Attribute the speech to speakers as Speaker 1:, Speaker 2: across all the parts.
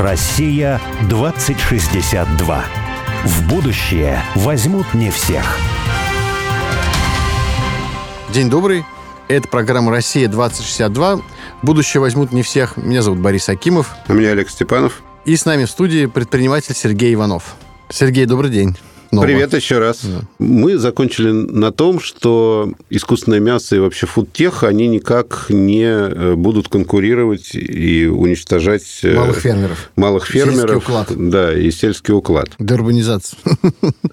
Speaker 1: Россия 2062. В будущее возьмут не всех.
Speaker 2: День добрый. Это программа «Россия-2062». Будущее возьмут не всех. Меня зовут Борис Акимов.
Speaker 3: А меня Олег Степанов.
Speaker 2: И с нами в студии предприниматель Сергей Иванов. Сергей, добрый день.
Speaker 3: Снова. Привет еще раз. Да. Мы закончили на том, что искусственное мясо и вообще фудтех, они никак не э, будут конкурировать и уничтожать...
Speaker 2: Э, малых фермеров.
Speaker 3: Малых фермеров.
Speaker 2: Сельский уклад.
Speaker 3: Да, и сельский уклад.
Speaker 2: Дербанизация.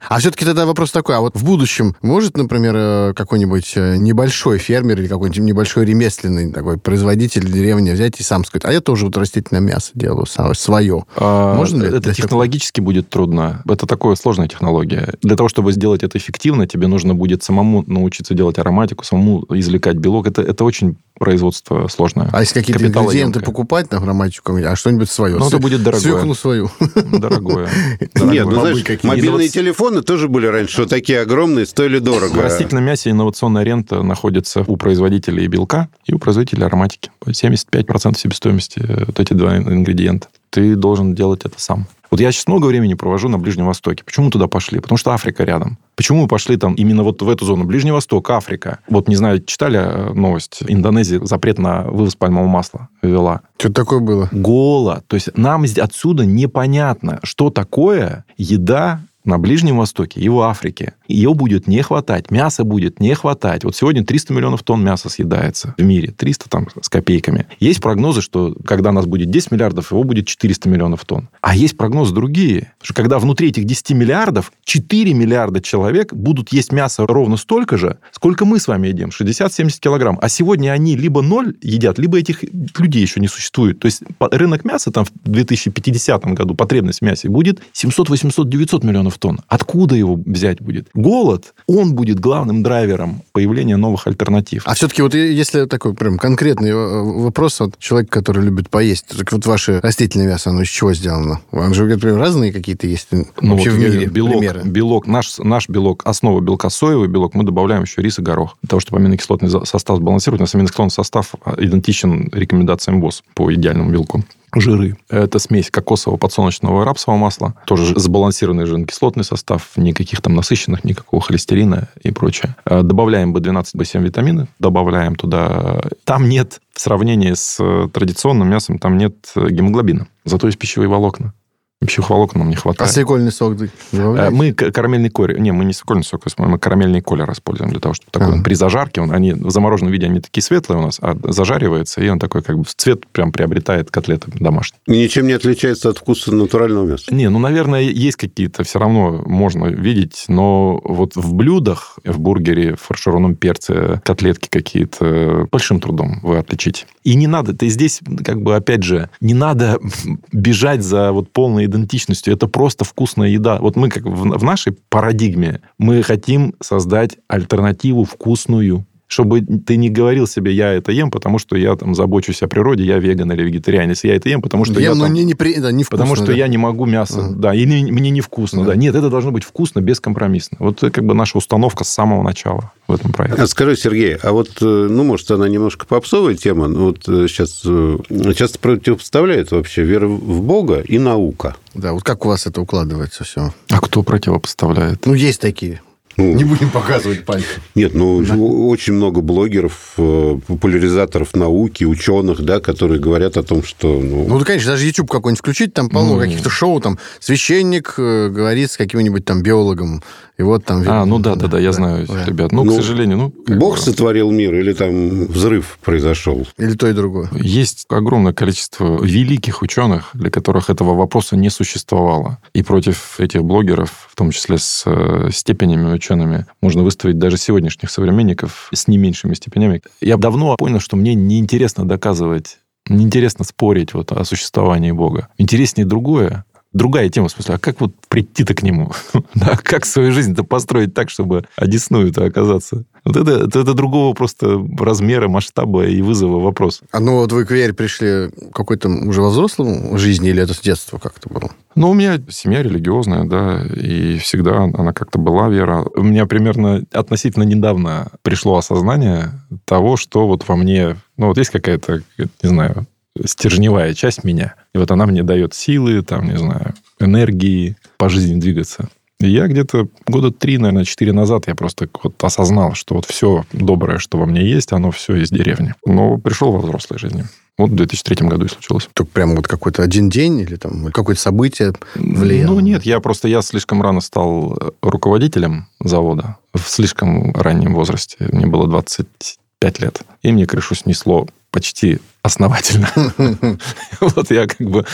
Speaker 2: А все-таки тогда вопрос такой, а вот в будущем может, например, э, какой-нибудь небольшой фермер или какой-нибудь небольшой ремесленный такой производитель деревни взять и сам сказать, а я тоже вот растительное мясо делаю свое.
Speaker 4: А, Можно ли? Это технологически будет трудно. Это такое сложная технология технология. Для того, чтобы сделать это эффективно, тебе нужно будет самому научиться делать ароматику, самому извлекать белок. Это, это очень производство сложное.
Speaker 2: А если какие-то ингредиенты покупать на ароматику, а что-нибудь свое?
Speaker 4: Ну, это будет дорогое.
Speaker 2: Свеклу свою.
Speaker 4: Дорогое.
Speaker 3: Нет, ну, знаешь, мобильные телефоны тоже были раньше вот такие огромные, стоили дорого.
Speaker 4: В растительном мясе инновационная рента находится у производителей белка и у производителей ароматики. 75% себестоимости вот эти два ингредиента. Ты должен делать это сам. Вот я сейчас много времени провожу на Ближнем Востоке. Почему мы туда пошли? Потому что Африка рядом. Почему мы пошли там именно вот в эту зону? Ближний Восток, Африка. Вот, не знаю, читали э, новость? Индонезия запрет на вывоз пальмового масла ввела.
Speaker 2: Что такое было?
Speaker 4: Голод. То есть нам отсюда непонятно, что такое еда на Ближнем Востоке и в Африке. Ее будет не хватать, мяса будет не хватать. Вот сегодня 300 миллионов тонн мяса съедается в мире, 300 там с копейками. Есть прогнозы, что когда нас будет 10 миллиардов, его будет 400 миллионов тонн. А есть прогнозы другие, что когда внутри этих 10 миллиардов 4 миллиарда человек будут есть мясо ровно столько же, сколько мы с вами едим, 60-70 килограмм. А сегодня они либо ноль едят, либо этих людей еще не существует. То есть рынок мяса там в 2050 году, потребность в мясе будет 700, 800, 900 миллионов тонн. Откуда его взять будет? Голод, он будет главным драйвером появления новых альтернатив.
Speaker 2: А все-таки вот если такой прям конкретный э, вопрос от человека, который любит поесть, так вот ваше растительное мясо, оно из чего сделано? Оно же, например, разные какие-то есть ну, вообще вот в мире
Speaker 4: белок, примеры? Белок, наш, наш белок, основа белка соевый белок, мы добавляем еще рис и горох. Для того, чтобы аминокислотный состав сбалансировать, у нас аминокислотный состав а, идентичен рекомендациям ВОЗ по идеальному белку жиры. Это смесь кокосового, подсолнечного и рапсового масла. Тоже сбалансированный жирно-кислотный состав. Никаких там насыщенных, никакого холестерина и прочее. Э, добавляем B12, B7 витамины. Добавляем туда... Там нет, в сравнении с традиционным мясом, там нет гемоглобина. Зато есть пищевые волокна. Пищевых волокон нам не хватает.
Speaker 2: А свекольный сок
Speaker 4: добавляете? Мы карамельный корь... Не, мы не свекольный сок, мы карамельный колер используем для того, чтобы такой, ага. при зажарке, он, они в замороженном виде, они такие светлые у нас, а зажаривается, и он такой как бы цвет прям приобретает котлеты домашние.
Speaker 3: И ничем не отличается от вкуса натурального мяса?
Speaker 4: Не, ну, наверное, есть какие-то, все равно можно видеть, но вот в блюдах, в бургере, в фаршированном перце, котлетки какие-то, большим трудом вы отличите. И не надо, ты здесь, как бы, опять же, не надо бежать за вот полной идентичностью. Это просто вкусная еда. Вот мы как в, в нашей парадигме, мы хотим создать альтернативу вкусную чтобы ты не говорил себе, я это ем, потому что я там забочусь о природе, я веган или вегетарианец, я это ем, потому что ем, я там,
Speaker 2: не, не, при... да, не
Speaker 4: вкусно, потому что
Speaker 2: да.
Speaker 4: я не могу мясо, uh-huh. да, или мне невкусно, да. да. Нет, это должно быть вкусно, бескомпромиссно. Вот это как бы наша установка с самого начала в этом проекте.
Speaker 3: А скажи, Сергей, а вот, э, ну, может, она немножко попсовая тема, но вот сейчас э, часто противопоставляют вообще вера в Бога и наука.
Speaker 2: Да, вот как у вас это укладывается все?
Speaker 4: А кто противопоставляет?
Speaker 2: Ну, есть такие. Ну, не будем показывать пальцы.
Speaker 3: Нет, ну, да. очень много блогеров, э, популяризаторов науки, ученых, да, которые говорят о том, что...
Speaker 2: Ну, ну да, конечно, даже YouTube какой-нибудь включить, там полно ну, каких-то шоу, там священник э, говорит с каким-нибудь там биологом, и вот там...
Speaker 4: А, ну да, да, да, я да, знаю, да. ребят. Ну, ну, к сожалению, ну...
Speaker 3: Бог бы... сотворил мир или там взрыв произошел?
Speaker 2: Или то и другое.
Speaker 4: Есть огромное количество великих ученых, для которых этого вопроса не существовало. И против этих блогеров, в том числе с э, степенями учеными, можно выставить даже сегодняшних современников с не меньшими степенями. Я давно понял, что мне неинтересно доказывать неинтересно спорить вот о существовании Бога. Интереснее другое другая тема, в смысле, а как вот прийти-то к нему? да, как свою жизнь-то построить так, чтобы одесную-то оказаться? Вот это, это, это другого просто размера, масштаба и вызова вопрос.
Speaker 2: А ну вот вы к вере пришли какой-то уже во взрослом жизни или это с детства как-то было?
Speaker 4: Ну, у меня семья религиозная, да, и всегда она как-то была вера. У меня примерно относительно недавно пришло осознание того, что вот во мне, ну, вот есть какая-то, не знаю, стержневая часть меня. И вот она мне дает силы, там, не знаю, энергии по жизни двигаться. Я где-то года три, наверное, четыре назад я просто вот осознал, что вот все доброе, что во мне есть, оно все из деревни. Но пришел во взрослой жизни. Вот в 2003 году и случилось.
Speaker 2: Так прям вот какой-то один день или там какое-то событие влияло?
Speaker 4: Ну, нет, я просто, я слишком рано стал руководителем завода. В слишком раннем возрасте. Мне было 25 лет. И мне крышу снесло почти основательно. Вот я как бы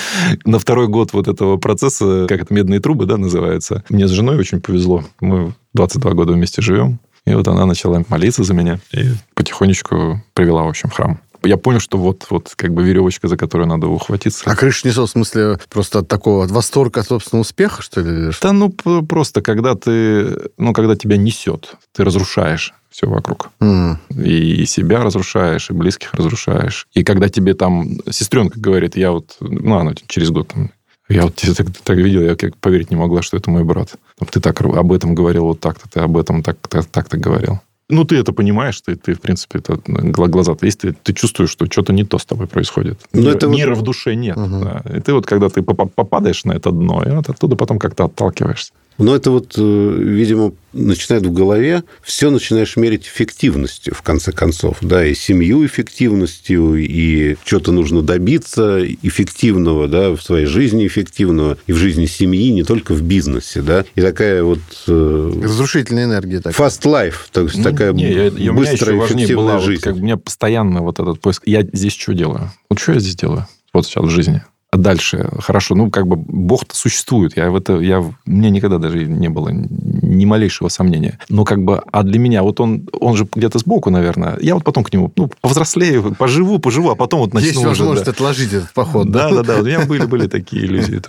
Speaker 4: на второй год вот этого процесса, как это, медные трубы, да, называется. Мне с женой очень повезло. Мы 22 года вместе живем. И вот она начала молиться за меня и потихонечку привела, в общем, в храм я понял, что вот, вот как бы веревочка, за которую надо ухватиться.
Speaker 2: А крыша снесло, в смысле, просто от такого от восторга от собственного успеха, что ли?
Speaker 4: Да, ну, просто когда ты, ну, когда тебя несет, ты разрушаешь все вокруг. Mm. И себя разрушаешь, и близких разрушаешь. И когда тебе там сестренка говорит, я вот, ну, она через год там, я вот тебя так, так видел, я как поверить не могла, что это мой брат. Ты так об этом говорил вот так-то, ты об этом так-то так -то говорил. Ну, ты это понимаешь, ты, ты в принципе, это, глаза-то есть, ты, ты чувствуешь, что что-то не то с тобой происходит. Но Мир, это мира вот... в душе нет. Угу. Да. И ты вот, когда ты попадаешь на это дно, и вот оттуда потом как-то отталкиваешься.
Speaker 3: Но это вот, э, видимо, начинает в голове, все начинаешь мерить эффективностью, в конце концов, да, и семью эффективностью, и что-то нужно добиться эффективного, да, в своей жизни эффективного, и в жизни семьи, не только в бизнесе, да, и такая вот...
Speaker 2: Э, Разрушительная энергия.
Speaker 3: Такая. Fast life, то есть ну, такая не, я, я, быстрая, эффективная была, жизнь.
Speaker 4: Вот, как, у меня постоянно вот этот поиск, я здесь что делаю? Вот что я здесь делаю? Вот сейчас в жизни. А дальше, хорошо, ну, как бы Бог-то существует. Я в это, я, меня никогда даже не было ни малейшего сомнения. Но как бы, а для меня, вот он, он же где-то сбоку, наверное. Я вот потом к нему, ну, повзрослею, поживу, поживу, а потом вот начну
Speaker 2: Есть возможность уже, да. отложить этот поход.
Speaker 4: Да, да, да. У меня были, были такие иллюзии.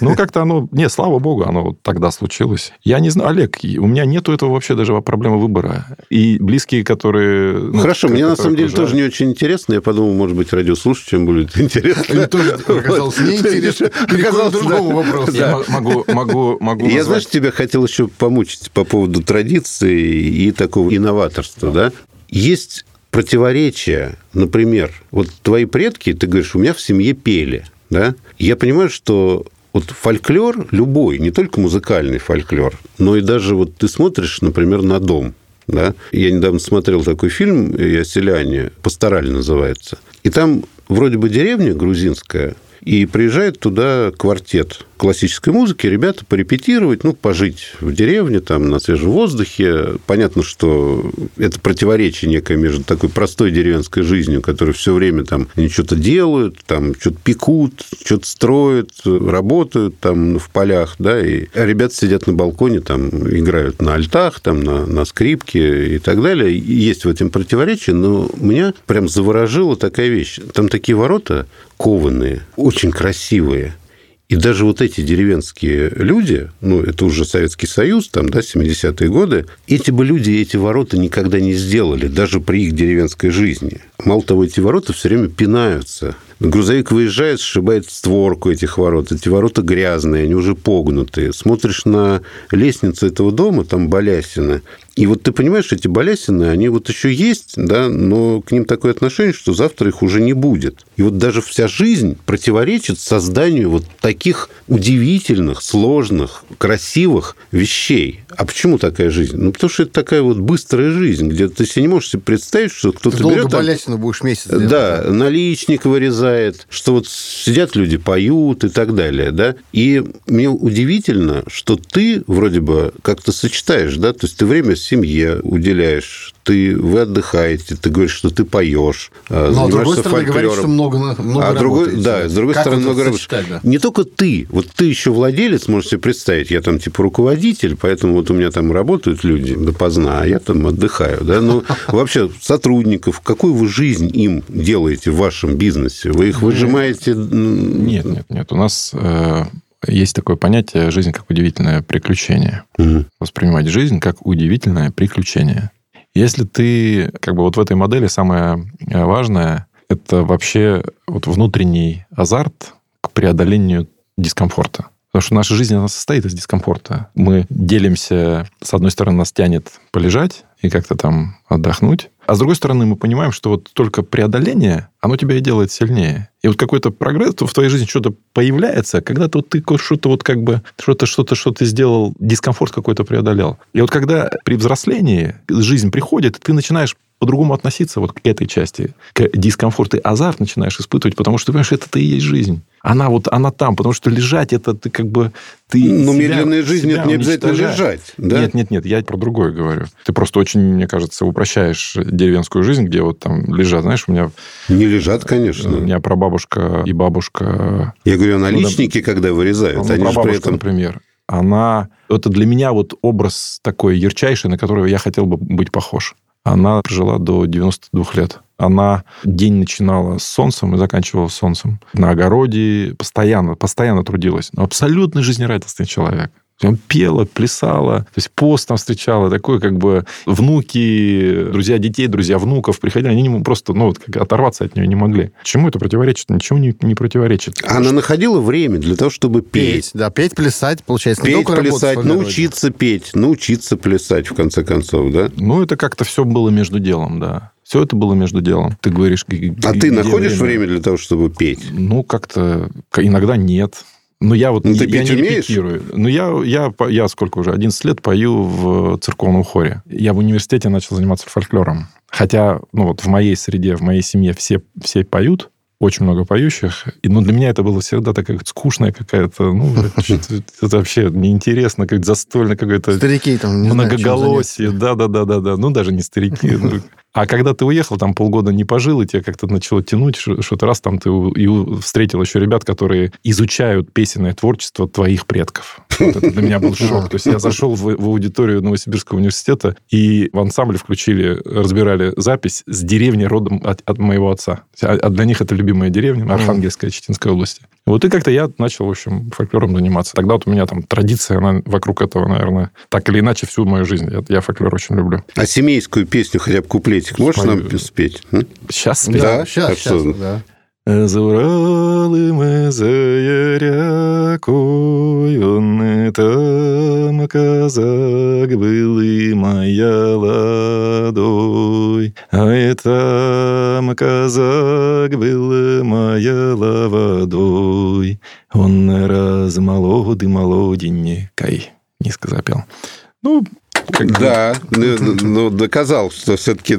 Speaker 4: Ну, как-то оно, не, слава богу, оно вот тогда случилось. Я не знаю, Олег, у меня нету этого вообще даже проблемы выбора. И близкие, которые...
Speaker 3: Ну, Хорошо, мне на самом деле тоже не очень интересно. Я подумал, может быть, радиослушателям будет интересно. Мне тоже
Speaker 2: оказалось неинтересно. К другому вопросу.
Speaker 4: Я могу, могу, могу
Speaker 3: Я, знаешь, тебя хотел еще помучить по поводу традиции и такого инноваторства, да? Есть противоречия, например, вот твои предки, ты говоришь, у меня в семье пели, да? Я понимаю, что вот фольклор любой, не только музыкальный фольклор, но и даже вот ты смотришь, например, на дом, да? Я недавно смотрел такой фильм «Я селяне», «Пастораль» называется. И там вроде бы деревня грузинская, и приезжает туда квартет классической музыки, ребята порепетировать, ну, пожить в деревне, там, на свежем воздухе. Понятно, что это противоречие некое между такой простой деревенской жизнью, которая все время там они что-то делают, там, что-то пекут, что-то строят, работают там в полях, да, и ребята сидят на балконе, там, играют на альтах, там, на, на скрипке и так далее. Есть в этом противоречие, но меня прям заворожила такая вещь. Там такие ворота кованые, очень красивые. И даже вот эти деревенские люди, ну, это уже Советский Союз, там, да, 70-е годы, эти бы люди эти ворота никогда не сделали, даже при их деревенской жизни. Мало того, эти ворота все время пинаются. Грузовик выезжает, сшибает створку этих ворот. Эти ворота грязные, они уже погнутые. Смотришь на лестницу этого дома, там балясины, и вот ты понимаешь, эти балясины, они вот еще есть, да, но к ним такое отношение, что завтра их уже не будет. И вот даже вся жизнь противоречит созданию вот таких удивительных, сложных, красивых вещей. А почему такая жизнь? Ну, потому что это такая вот быстрая жизнь, где ты себе не можешь себе представить, что кто-то
Speaker 2: берет... Балясину будешь месяц делать.
Speaker 3: Да, наличник вырезает, что вот сидят люди, поют и так далее, да. И мне удивительно, что ты вроде бы как-то сочетаешь, да, то есть ты время семье уделяешь, ты, вы отдыхаете, ты говоришь, что ты поешь,
Speaker 2: а, Но, с другой стороны, говоришь, что много, много
Speaker 3: а другой, Да, с другой как стороны, много работаешь. Да? Не только ты, вот ты еще владелец, можешь себе представить, я там типа руководитель, поэтому вот у меня там работают люди допоздна, а я там отдыхаю, да, ну, вообще сотрудников, какую вы жизнь им делаете в вашем бизнесе? Вы их выжимаете?
Speaker 4: Нет, нет, нет, у нас э, есть такое понятие «жизнь как удивительное приключение». Угу. Воспринимать жизнь как удивительное приключение. Если ты, как бы вот в этой модели самое э, важное, это вообще вот внутренний азарт к преодолению дискомфорта. Потому что наша жизнь, она состоит из дискомфорта. Мы делимся, с одной стороны, нас тянет полежать, и как-то там отдохнуть. А с другой стороны, мы понимаем, что вот только преодоление, оно тебя и делает сильнее. И вот какой-то прогресс в твоей жизни что-то появляется, когда-то вот ты что-то вот как бы, что-то, что-то, что ты сделал, дискомфорт какой-то преодолел. И вот когда при взрослении жизнь приходит, ты начинаешь по-другому относиться вот к этой части, к дискомфорту. Ты азарт начинаешь испытывать, потому что, понимаешь, это-то и есть жизнь. Она вот, она там, потому что лежать, это ты как бы... Ты
Speaker 3: Но себя, медленная жизнь, это не обязательно лежать. Да?
Speaker 4: Нет, нет, нет, я про другое говорю. Ты просто очень, мне кажется, упрощаешь деревенскую жизнь, где вот там лежат, знаешь, у меня...
Speaker 3: Не лежат, конечно.
Speaker 4: У меня прабабушка и бабушка...
Speaker 3: Я говорю, наличники, ну, когда вырезают,
Speaker 4: ну, они при этом... например, она... Это для меня вот образ такой ярчайший, на которого я хотел бы быть похож. Она прожила до 92 лет. Она день начинала с солнцем и заканчивала с солнцем. На огороде постоянно, постоянно трудилась. Но абсолютно жизнерадостный человек. Он пела, плясала, то есть пост там встречала, такой как бы внуки, друзья детей, друзья внуков приходили, они не, просто ну, вот, как оторваться от нее не могли. Чему это противоречит? Ничего не, не противоречит.
Speaker 3: Она что... находила время для того, чтобы петь. Петь,
Speaker 2: да, петь, плясать, получается.
Speaker 3: Петь, плясать, научиться петь, научиться плясать, в конце концов, да?
Speaker 4: Ну, это как-то все было между делом, да. Все это было между делом. Ты говоришь...
Speaker 3: А ты находишь время? время для того, чтобы петь?
Speaker 4: Ну, как-то иногда нет. Ну, я вот
Speaker 3: ну, ты
Speaker 4: я
Speaker 3: не умеешь?
Speaker 4: репетирую. Ну, я, я, я сколько уже? 11 лет пою в церковном хоре. Я в университете начал заниматься фольклором. Хотя, ну, вот в моей среде, в моей семье все, все поют, очень много поющих. И, ну, для меня это было всегда такая скучная какая-то, ну, это вообще неинтересно, как застольно какое-то...
Speaker 2: Старики там, не
Speaker 4: Многоголосие, да-да-да-да-да. Ну, даже не старики. А когда ты уехал, там полгода не пожил, и тебе как-то начало тянуть, что-то раз там ты и встретил еще ребят, которые изучают песенное творчество твоих предков. Вот это для меня был шок. То есть я зашел в, в аудиторию Новосибирского университета, и в ансамбле включили, разбирали запись с деревни родом от, от моего отца. А, а для них это любимая деревня, Архангельская, Читинская область. Вот и как-то я начал, в общем, фольклором заниматься. Тогда вот у меня там традиция, она вокруг этого, наверное, так или иначе всю мою жизнь. Я, я фольклор очень люблю.
Speaker 3: А семейскую песню хотя бы куплетик можешь Спою. нам спеть?
Speaker 4: Сейчас спеть?
Speaker 2: Да, сейчас, сейчас, да.
Speaker 4: Уралом и за Ярякой, он и там казак был и моя ладой, а и там казак был моя водой, он раз молодый молоденькой, низко запел. Ну,
Speaker 3: как да, но ну, ну, доказал, что все-таки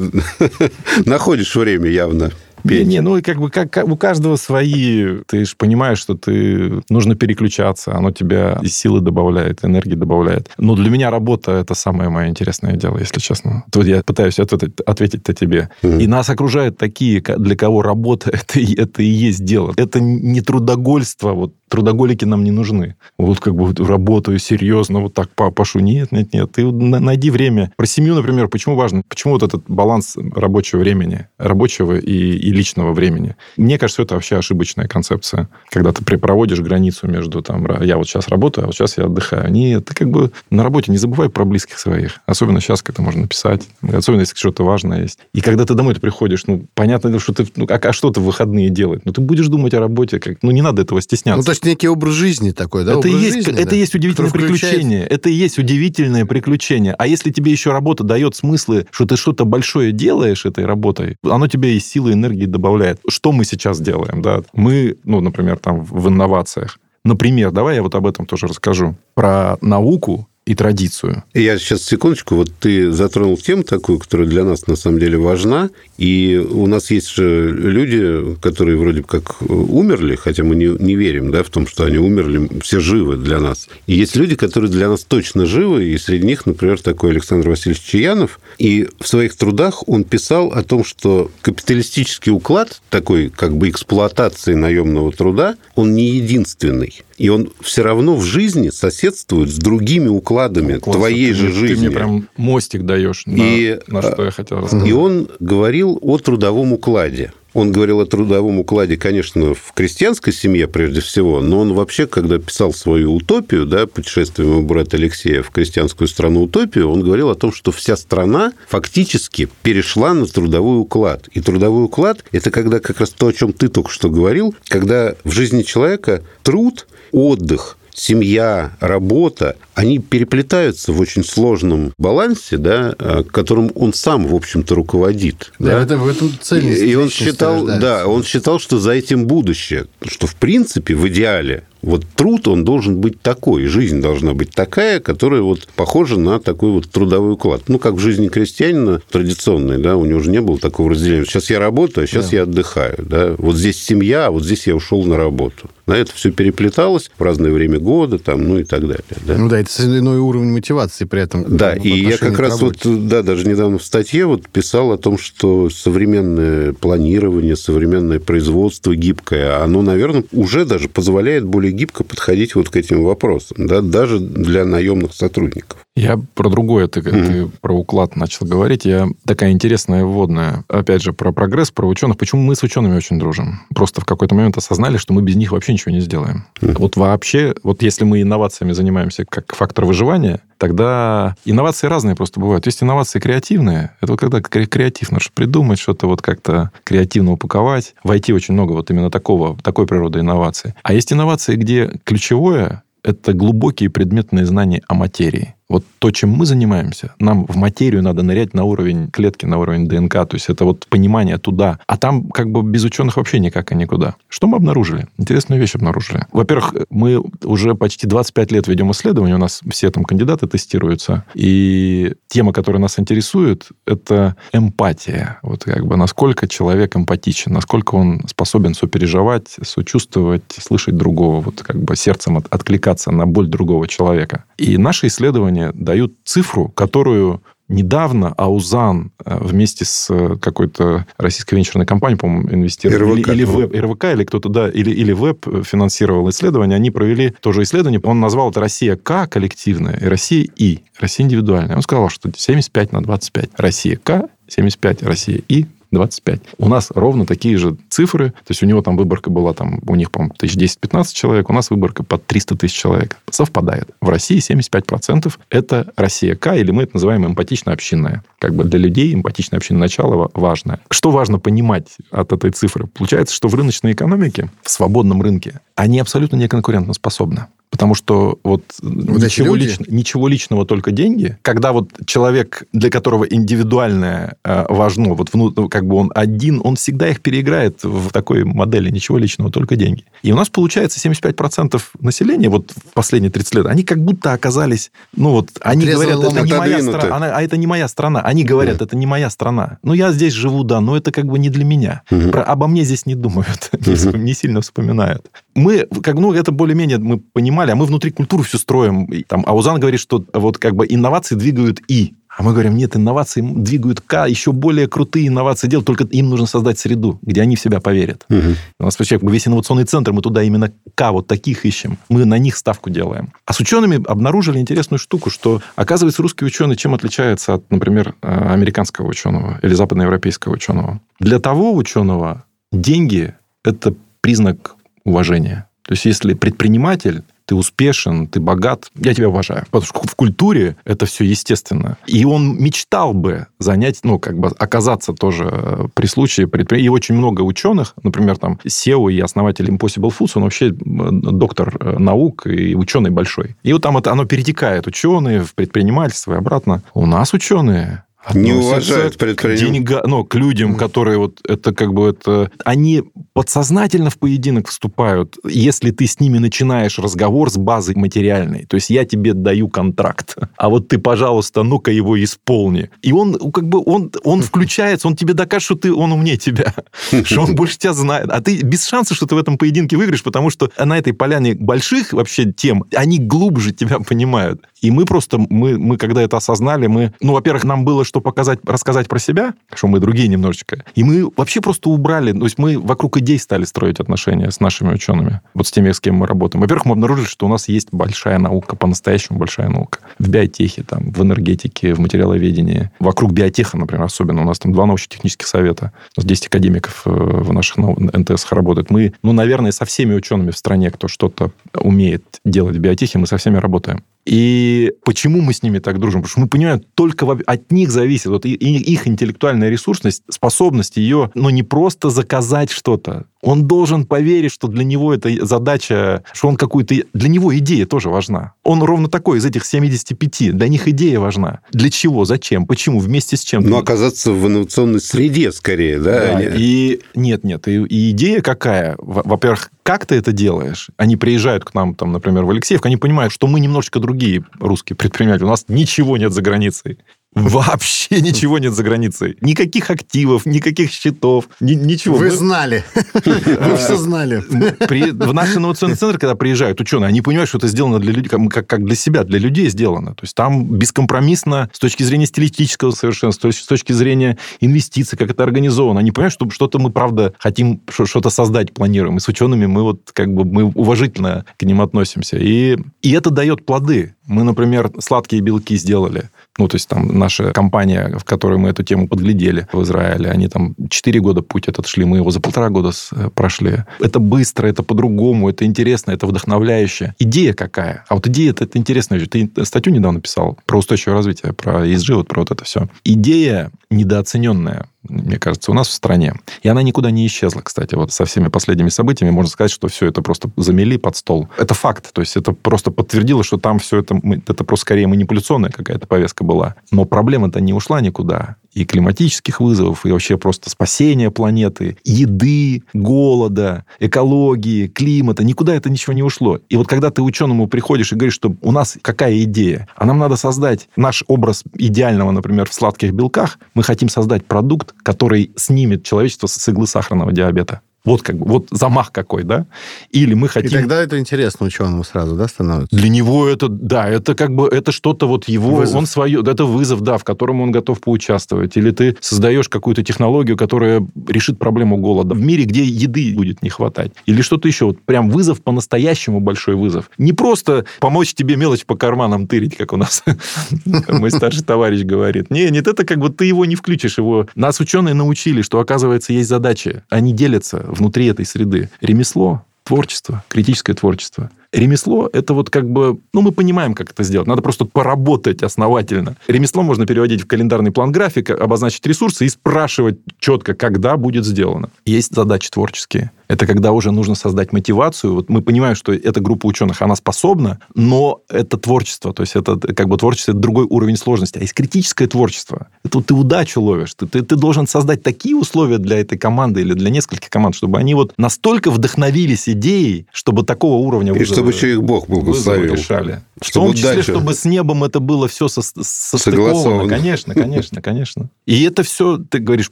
Speaker 3: находишь время явно петь.
Speaker 4: Не, не, ну, как бы как, у каждого свои. Ты же понимаешь, что ты нужно переключаться. Оно тебя и силы добавляет, энергии добавляет. Но для меня работа это самое мое интересное дело, если честно. Тут я пытаюсь ответить, ответить-то тебе. Mm-hmm. И нас окружают такие, для кого работа это, это и есть дело. Это не трудогольство, вот трудоголики нам не нужны. Вот как бы работаю серьезно, вот так пашу. Нет, нет, нет. Ты найди время. Про семью, например, почему важно? Почему вот этот баланс рабочего времени, рабочего и, и личного времени? Мне кажется, это вообще ошибочная концепция. Когда ты проводишь границу между там, я вот сейчас работаю, а вот сейчас я отдыхаю. Нет, ты как бы на работе не забывай про близких своих. Особенно сейчас, когда можно написать. Особенно, если что-то важное есть. И когда ты домой ты приходишь, ну, понятно, что ты... Ну, а, а что ты в выходные делать? Ну, ты будешь думать о работе. Как, ну, не надо этого стесняться. Ну,
Speaker 2: то есть некий образ жизни такой, да?
Speaker 4: Это,
Speaker 2: образ
Speaker 4: есть,
Speaker 2: жизни,
Speaker 4: это
Speaker 2: да?
Speaker 4: есть удивительное приключение. Это и есть удивительное приключение. А если тебе еще работа дает смыслы, что ты что-то большое делаешь этой работой, оно тебе и силы, и энергии добавляет. Что мы сейчас делаем? Да? Мы, ну, например, там в инновациях. Например, давай я вот об этом тоже расскажу. Про науку и традицию.
Speaker 3: Я сейчас, секундочку, вот ты затронул тему такую, которая для нас на самом деле важна, и у нас есть же люди, которые вроде как умерли, хотя мы не, не верим да, в том, что они умерли, все живы для нас. И есть люди, которые для нас точно живы, и среди них, например, такой Александр Васильевич Чаянов, и в своих трудах он писал о том, что капиталистический уклад, такой как бы эксплуатации наемного труда, он не единственный и он все равно в жизни соседствует с другими укладами Классно. твоей ты, же жизни.
Speaker 4: Ты мне прям мостик даешь на, и, на что я хотел рассказать.
Speaker 3: И он говорил о трудовом укладе. Он говорил о трудовом укладе, конечно, в крестьянской семье прежде всего, но он вообще, когда писал свою утопию, да, путешествие моего брата Алексея в крестьянскую страну утопию, он говорил о том, что вся страна фактически перешла на трудовой уклад. И трудовой уклад – это когда как раз то, о чем ты только что говорил, когда в жизни человека труд отдых семья, работа, они переплетаются в очень сложном балансе, да, э, которым он сам, в общем-то, руководит.
Speaker 2: Да,
Speaker 3: да?
Speaker 2: Это, в этом цель.
Speaker 3: И, и он считал, да, он считал, что за этим будущее, что в принципе в идеале вот труд, он должен быть такой, жизнь должна быть такая, которая вот похожа на такой вот трудовой уклад. Ну, как в жизни крестьянина традиционной, да, у него же не было такого разделения. Сейчас я работаю, а сейчас да. я отдыхаю, да. Вот здесь семья, а вот здесь я ушел на работу. На это все переплеталось в разное время года, там, ну и так далее. Да?
Speaker 2: Ну да, это иной уровень мотивации при этом.
Speaker 3: Да, и я как раз вот, да, даже недавно в статье вот писал о том, что современное планирование, современное производство гибкое, оно, наверное, уже даже позволяет более гибко подходить вот к этим вопросам, да, даже для наемных сотрудников.
Speaker 4: Я про другое, ты, mm-hmm. ты про уклад начал говорить. Я такая интересная вводная. Опять же, про прогресс, про ученых. Почему мы с учеными очень дружим? Просто в какой-то момент осознали, что мы без них вообще ничего не сделаем. Mm-hmm. Вот вообще, вот если мы инновациями занимаемся как фактор выживания, тогда инновации разные просто бывают. Есть инновации креативные. Это вот когда креатив, нужно придумать что-то вот как-то креативно упаковать. В IT очень много вот именно такого, такой природы инноваций. А есть инновации, где ключевое – это глубокие предметные знания о материи. Вот то, чем мы занимаемся, нам в материю надо нырять на уровень клетки, на уровень ДНК. То есть это вот понимание туда. А там как бы без ученых вообще никак и никуда. Что мы обнаружили? Интересную вещь обнаружили. Во-первых, мы уже почти 25 лет ведем исследования. У нас все там кандидаты тестируются. И тема, которая нас интересует, это эмпатия. Вот как бы насколько человек эмпатичен, насколько он способен сопереживать, сочувствовать, слышать другого, вот как бы сердцем от, откликаться на боль другого человека. И наши исследования исследования дают цифру, которую недавно Аузан э, вместе с э, какой-то российской венчурной компанией, по-моему, инвестировал. Или, или веб, РВК, или кто-то, да, или, или веб финансировал исследование. Они провели тоже исследование. Он назвал это Россия К коллективная и Россия И, Россия индивидуальная. Он сказал, что 75 на 25. Россия К, 75, Россия И, 25. У нас ровно такие же цифры. То есть у него там выборка была, там, у них, по-моему, тысяч 10-15 человек, у нас выборка под 300 тысяч человек. Совпадает. В России 75% это Россия К, или мы это называем эмпатично-общинная. Как бы для людей эмпатичное общинное начало важное. Что важно понимать от этой цифры? Получается, что в рыночной экономике, в свободном рынке, они абсолютно не конкурентоспособны. Потому что вот, вот ничего, лично, ничего личного, только деньги. Когда вот человек, для которого индивидуальное э, важно, вот вну, ну, как бы он один, он всегда их переиграет в такой модели ничего личного, только деньги. И у нас получается 75% населения вот в последние 30 лет, они как будто оказались, ну вот, они Трезво говорят, это не моя страна, а это не моя страна. Они говорят, да. это не моя страна. Ну, я здесь живу, да, но это как бы не для меня. Угу. Про, обо мне здесь не думают, угу. не сильно вспоминают. Мы, как, ну, это более-менее мы понимали, а мы внутри культуры все строим. И, там Аузан говорит, что вот как бы инновации двигают И. А мы говорим, нет, инновации двигают К, еще более крутые инновации делают, только им нужно создать среду, где они в себя поверят. Угу. У нас вообще весь инновационный центр, мы туда именно К, вот таких ищем. Мы на них ставку делаем. А с учеными обнаружили интересную штуку, что, оказывается, русский ученый чем отличается от, например, э, американского ученого или западноевропейского ученого? Для того ученого деньги – это признак уважения. То есть, если предприниматель ты успешен, ты богат, я тебя уважаю. Потому что в культуре это все естественно. И он мечтал бы занять, ну, как бы оказаться тоже э, при случае предприятия. И очень много ученых, например, там SEO и основатель Impossible Foods, он вообще доктор э, наук и ученый большой. И вот там это, оно перетекает, ученые в предпринимательство и обратно. У нас ученые
Speaker 3: не уважают предпринимателей.
Speaker 4: Деньга, ну, к людям, которые вот это как бы это... Они подсознательно в поединок вступают, если ты с ними начинаешь разговор с базой материальной. То есть я тебе даю контракт, а вот ты, пожалуйста, ну-ка его исполни. И он как бы, он, он включается, он тебе докажет, что ты, он умнее тебя, что он больше тебя знает. А ты без шанса, что ты в этом поединке выиграешь, потому что на этой поляне больших вообще тем, они глубже тебя понимают. И мы просто, мы, мы когда это осознали, мы, ну, во-первых, нам было что показать, рассказать про себя, что мы другие немножечко. И мы вообще просто убрали, то есть мы вокруг идей стали строить отношения с нашими учеными, вот с теми, с кем мы работаем. Во-первых, мы обнаружили, что у нас есть большая наука, по-настоящему большая наука. В биотехе, там, в энергетике, в материаловедении. Вокруг биотеха, например, особенно. У нас там два научно-технических совета. У нас 10 академиков э, в наших НТС работает. Мы, ну, наверное, со всеми учеными в стране, кто что-то умеет делать в биотехе, мы со всеми работаем. И почему мы с ними так дружим? Потому что мы понимаем, только от них зависит вот их интеллектуальная ресурсность, способность ее, ну, не просто заказать что-то. Он должен поверить, что для него это задача, что он какую-то... Для него идея тоже важна. Он ровно такой из этих 75. Для них идея важна. Для чего? Зачем? Почему? Вместе с чем?
Speaker 3: Ну, оказаться в инновационной среде скорее, да?
Speaker 4: да и нет, нет. И, и идея какая? Во-первых, как ты это делаешь? Они приезжают к нам, там, например, в Алексеевку, они понимают, что мы немножечко другие русские предприниматели. У нас ничего нет за границей. Вообще ничего нет за границей. Никаких активов, никаких счетов, ни, ничего.
Speaker 2: Вы Мы... знали. Вы все знали.
Speaker 4: При... В наш инновационный центр, когда приезжают ученые, они понимают, что это сделано для людей, как, как для себя, для людей сделано. То есть там бескомпромиссно с точки зрения стилистического совершенства, с точки зрения инвестиций, как это организовано. Они понимают, что что-то мы, правда, хотим что-то создать, планируем. И с учеными мы вот как бы мы уважительно к ним относимся. И, и это дает плоды. Мы, например, сладкие белки сделали. Ну, то есть там наша компания, в которой мы эту тему подглядели в Израиле, они там 4 года путь этот шли, мы его за полтора года э, прошли. Это быстро, это по-другому, это интересно, это вдохновляюще. Идея какая? А вот идея это, это интересная Ты статью недавно писал про устойчивое развитие, про ESG, вот про вот это все. Идея недооцененная мне кажется, у нас в стране. И она никуда не исчезла, кстати. Вот со всеми последними событиями можно сказать, что все это просто замели под стол. Это факт. То есть это просто подтвердило, что там все это, это просто скорее манипуляционная какая-то повестка была. Но проблема-то не ушла никуда и климатических вызовов, и вообще просто спасения планеты, еды, голода, экологии, климата. Никуда это ничего не ушло. И вот когда ты ученому приходишь и говоришь, что у нас какая идея, а нам надо создать наш образ идеального, например, в сладких белках, мы хотим создать продукт, который снимет человечество с иглы сахарного диабета. Вот как бы, вот замах какой, да? Или мы хотим...
Speaker 2: И тогда это интересно ученому сразу, да, становится?
Speaker 4: Для него это, да, это как бы, это что-то вот его, вызов. он свое, это вызов, да, в котором он готов поучаствовать. Или ты создаешь какую-то технологию, которая решит проблему голода в мире, где еды будет не хватать. Или что-то еще. Вот прям вызов по-настоящему большой вызов. Не просто помочь тебе мелочь по карманам тырить, как у нас мой старший товарищ говорит. Не, нет, это как бы ты его не включишь. его. Нас ученые научили, что, оказывается, есть задачи. Они делятся внутри этой среды. Ремесло, творчество, критическое творчество – Ремесло – это вот как бы... Ну, мы понимаем, как это сделать. Надо просто поработать основательно. Ремесло можно переводить в календарный план графика, обозначить ресурсы и спрашивать четко, когда будет сделано. Есть задачи творческие. Это когда уже нужно создать мотивацию. Вот мы понимаем, что эта группа ученых, она способна, но это творчество. То есть это как бы творчество – это другой уровень сложности. А есть критическое творчество. Это вот ты удачу ловишь. Ты, ты, ты должен создать такие условия для этой команды или для нескольких команд, чтобы они вот настолько вдохновились идеей, чтобы такого уровня
Speaker 3: и чтобы еще их Бог благословил. Решали.
Speaker 4: В том числе, дальше... чтобы с небом это было все со, состыковано. Конечно, конечно, конечно. И это все, ты говоришь,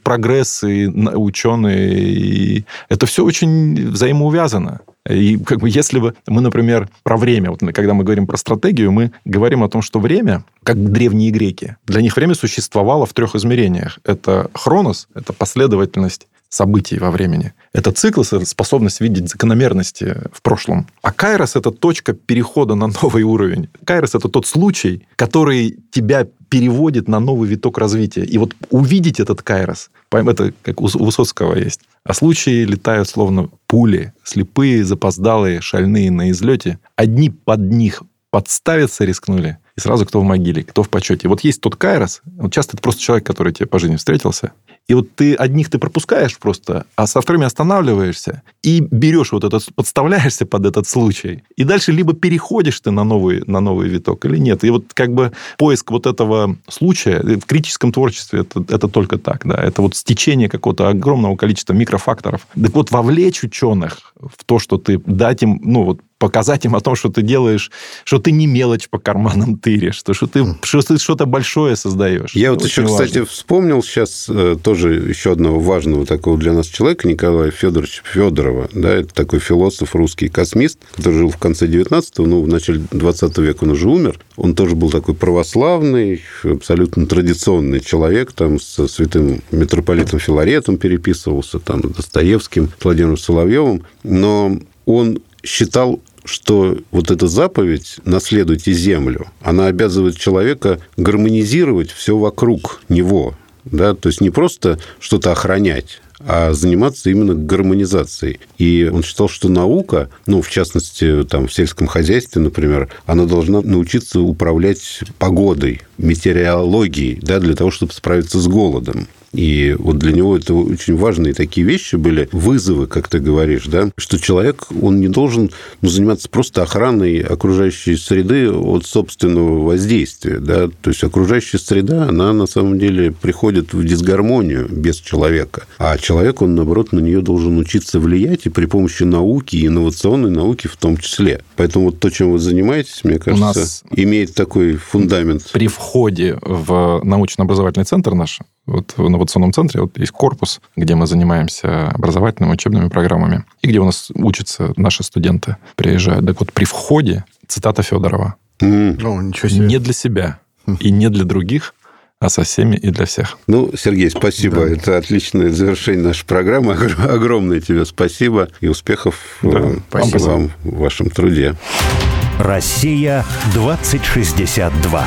Speaker 4: прогресс и ученые, и это все очень взаимоувязано. И как бы если бы мы, например, про время, вот когда мы говорим про стратегию, мы говорим о том, что время, как древние греки, для них время существовало в трех измерениях. Это хронос, это последовательность событий во времени. Это цикл, способность видеть закономерности в прошлом. А кайрос – это точка перехода на новый уровень. Кайрос – это тот случай, который тебя переводит на новый виток развития. И вот увидеть этот кайрос, это как у Высоцкого есть. А случаи летают словно пули, слепые, запоздалые, шальные на излете. Одни под них подставиться рискнули, и сразу кто в могиле, кто в почете. Вот есть тот кайрос, вот часто это просто человек, который тебе по жизни встретился, и вот ты одних ты пропускаешь просто, а со вторыми останавливаешься и берешь вот этот, подставляешься под этот случай. И дальше либо переходишь ты на новый, на новый виток или нет. И вот как бы поиск вот этого случая в критическом творчестве это, это только так, да. Это вот стечение какого-то огромного количества микрофакторов. Так вот, вовлечь ученых в то, что ты дать им, ну, вот показать им о том, что ты делаешь, что ты не мелочь по карманам тыришь, что, что ты, ты что-то большое создаешь.
Speaker 3: Я вот еще, важно. кстати, вспомнил сейчас э, тоже еще одного важного такого для нас человека, Николая Федоровича Федорова. Да, это такой философ, русский космист, который жил в конце 19-го, ну, в начале 20 века он уже умер. Он тоже был такой православный, абсолютно традиционный человек, там со святым митрополитом Филаретом переписывался, там, Достоевским, Владимиром Соловьевым, но он считал что вот эта заповедь «наследуйте землю», она обязывает человека гармонизировать все вокруг него. Да? То есть не просто что-то охранять, а заниматься именно гармонизацией. И он считал, что наука, ну, в частности, там, в сельском хозяйстве, например, она должна научиться управлять погодой, метеорологией, да, для того, чтобы справиться с голодом. И вот для него это очень важные такие вещи были, вызовы, как ты говоришь, да, что человек, он не должен ну, заниматься просто охраной окружающей среды от собственного воздействия, да, то есть окружающая среда, она на самом деле приходит в дисгармонию без человека, а человек, он, наоборот, на нее должен учиться влиять и при помощи науки, инновационной науки в том числе. Поэтому вот то, чем вы занимаетесь, мне кажется, нас имеет такой фундамент.
Speaker 4: При входе в научно-образовательный центр наш, вот в инновационном центре вот есть корпус, где мы занимаемся образовательными учебными программами, и где у нас учатся наши студенты, приезжают. Так вот, при входе цитата Федорова.
Speaker 2: Mm. О, ничего себе.
Speaker 4: Не для себя и не для других, а со всеми и для всех.
Speaker 3: Ну, Сергей, спасибо. Да. Это отличное завершение нашей программы. Огромное тебе спасибо и успехов да, э, спасибо. вам в вашем труде.
Speaker 1: Россия 2062.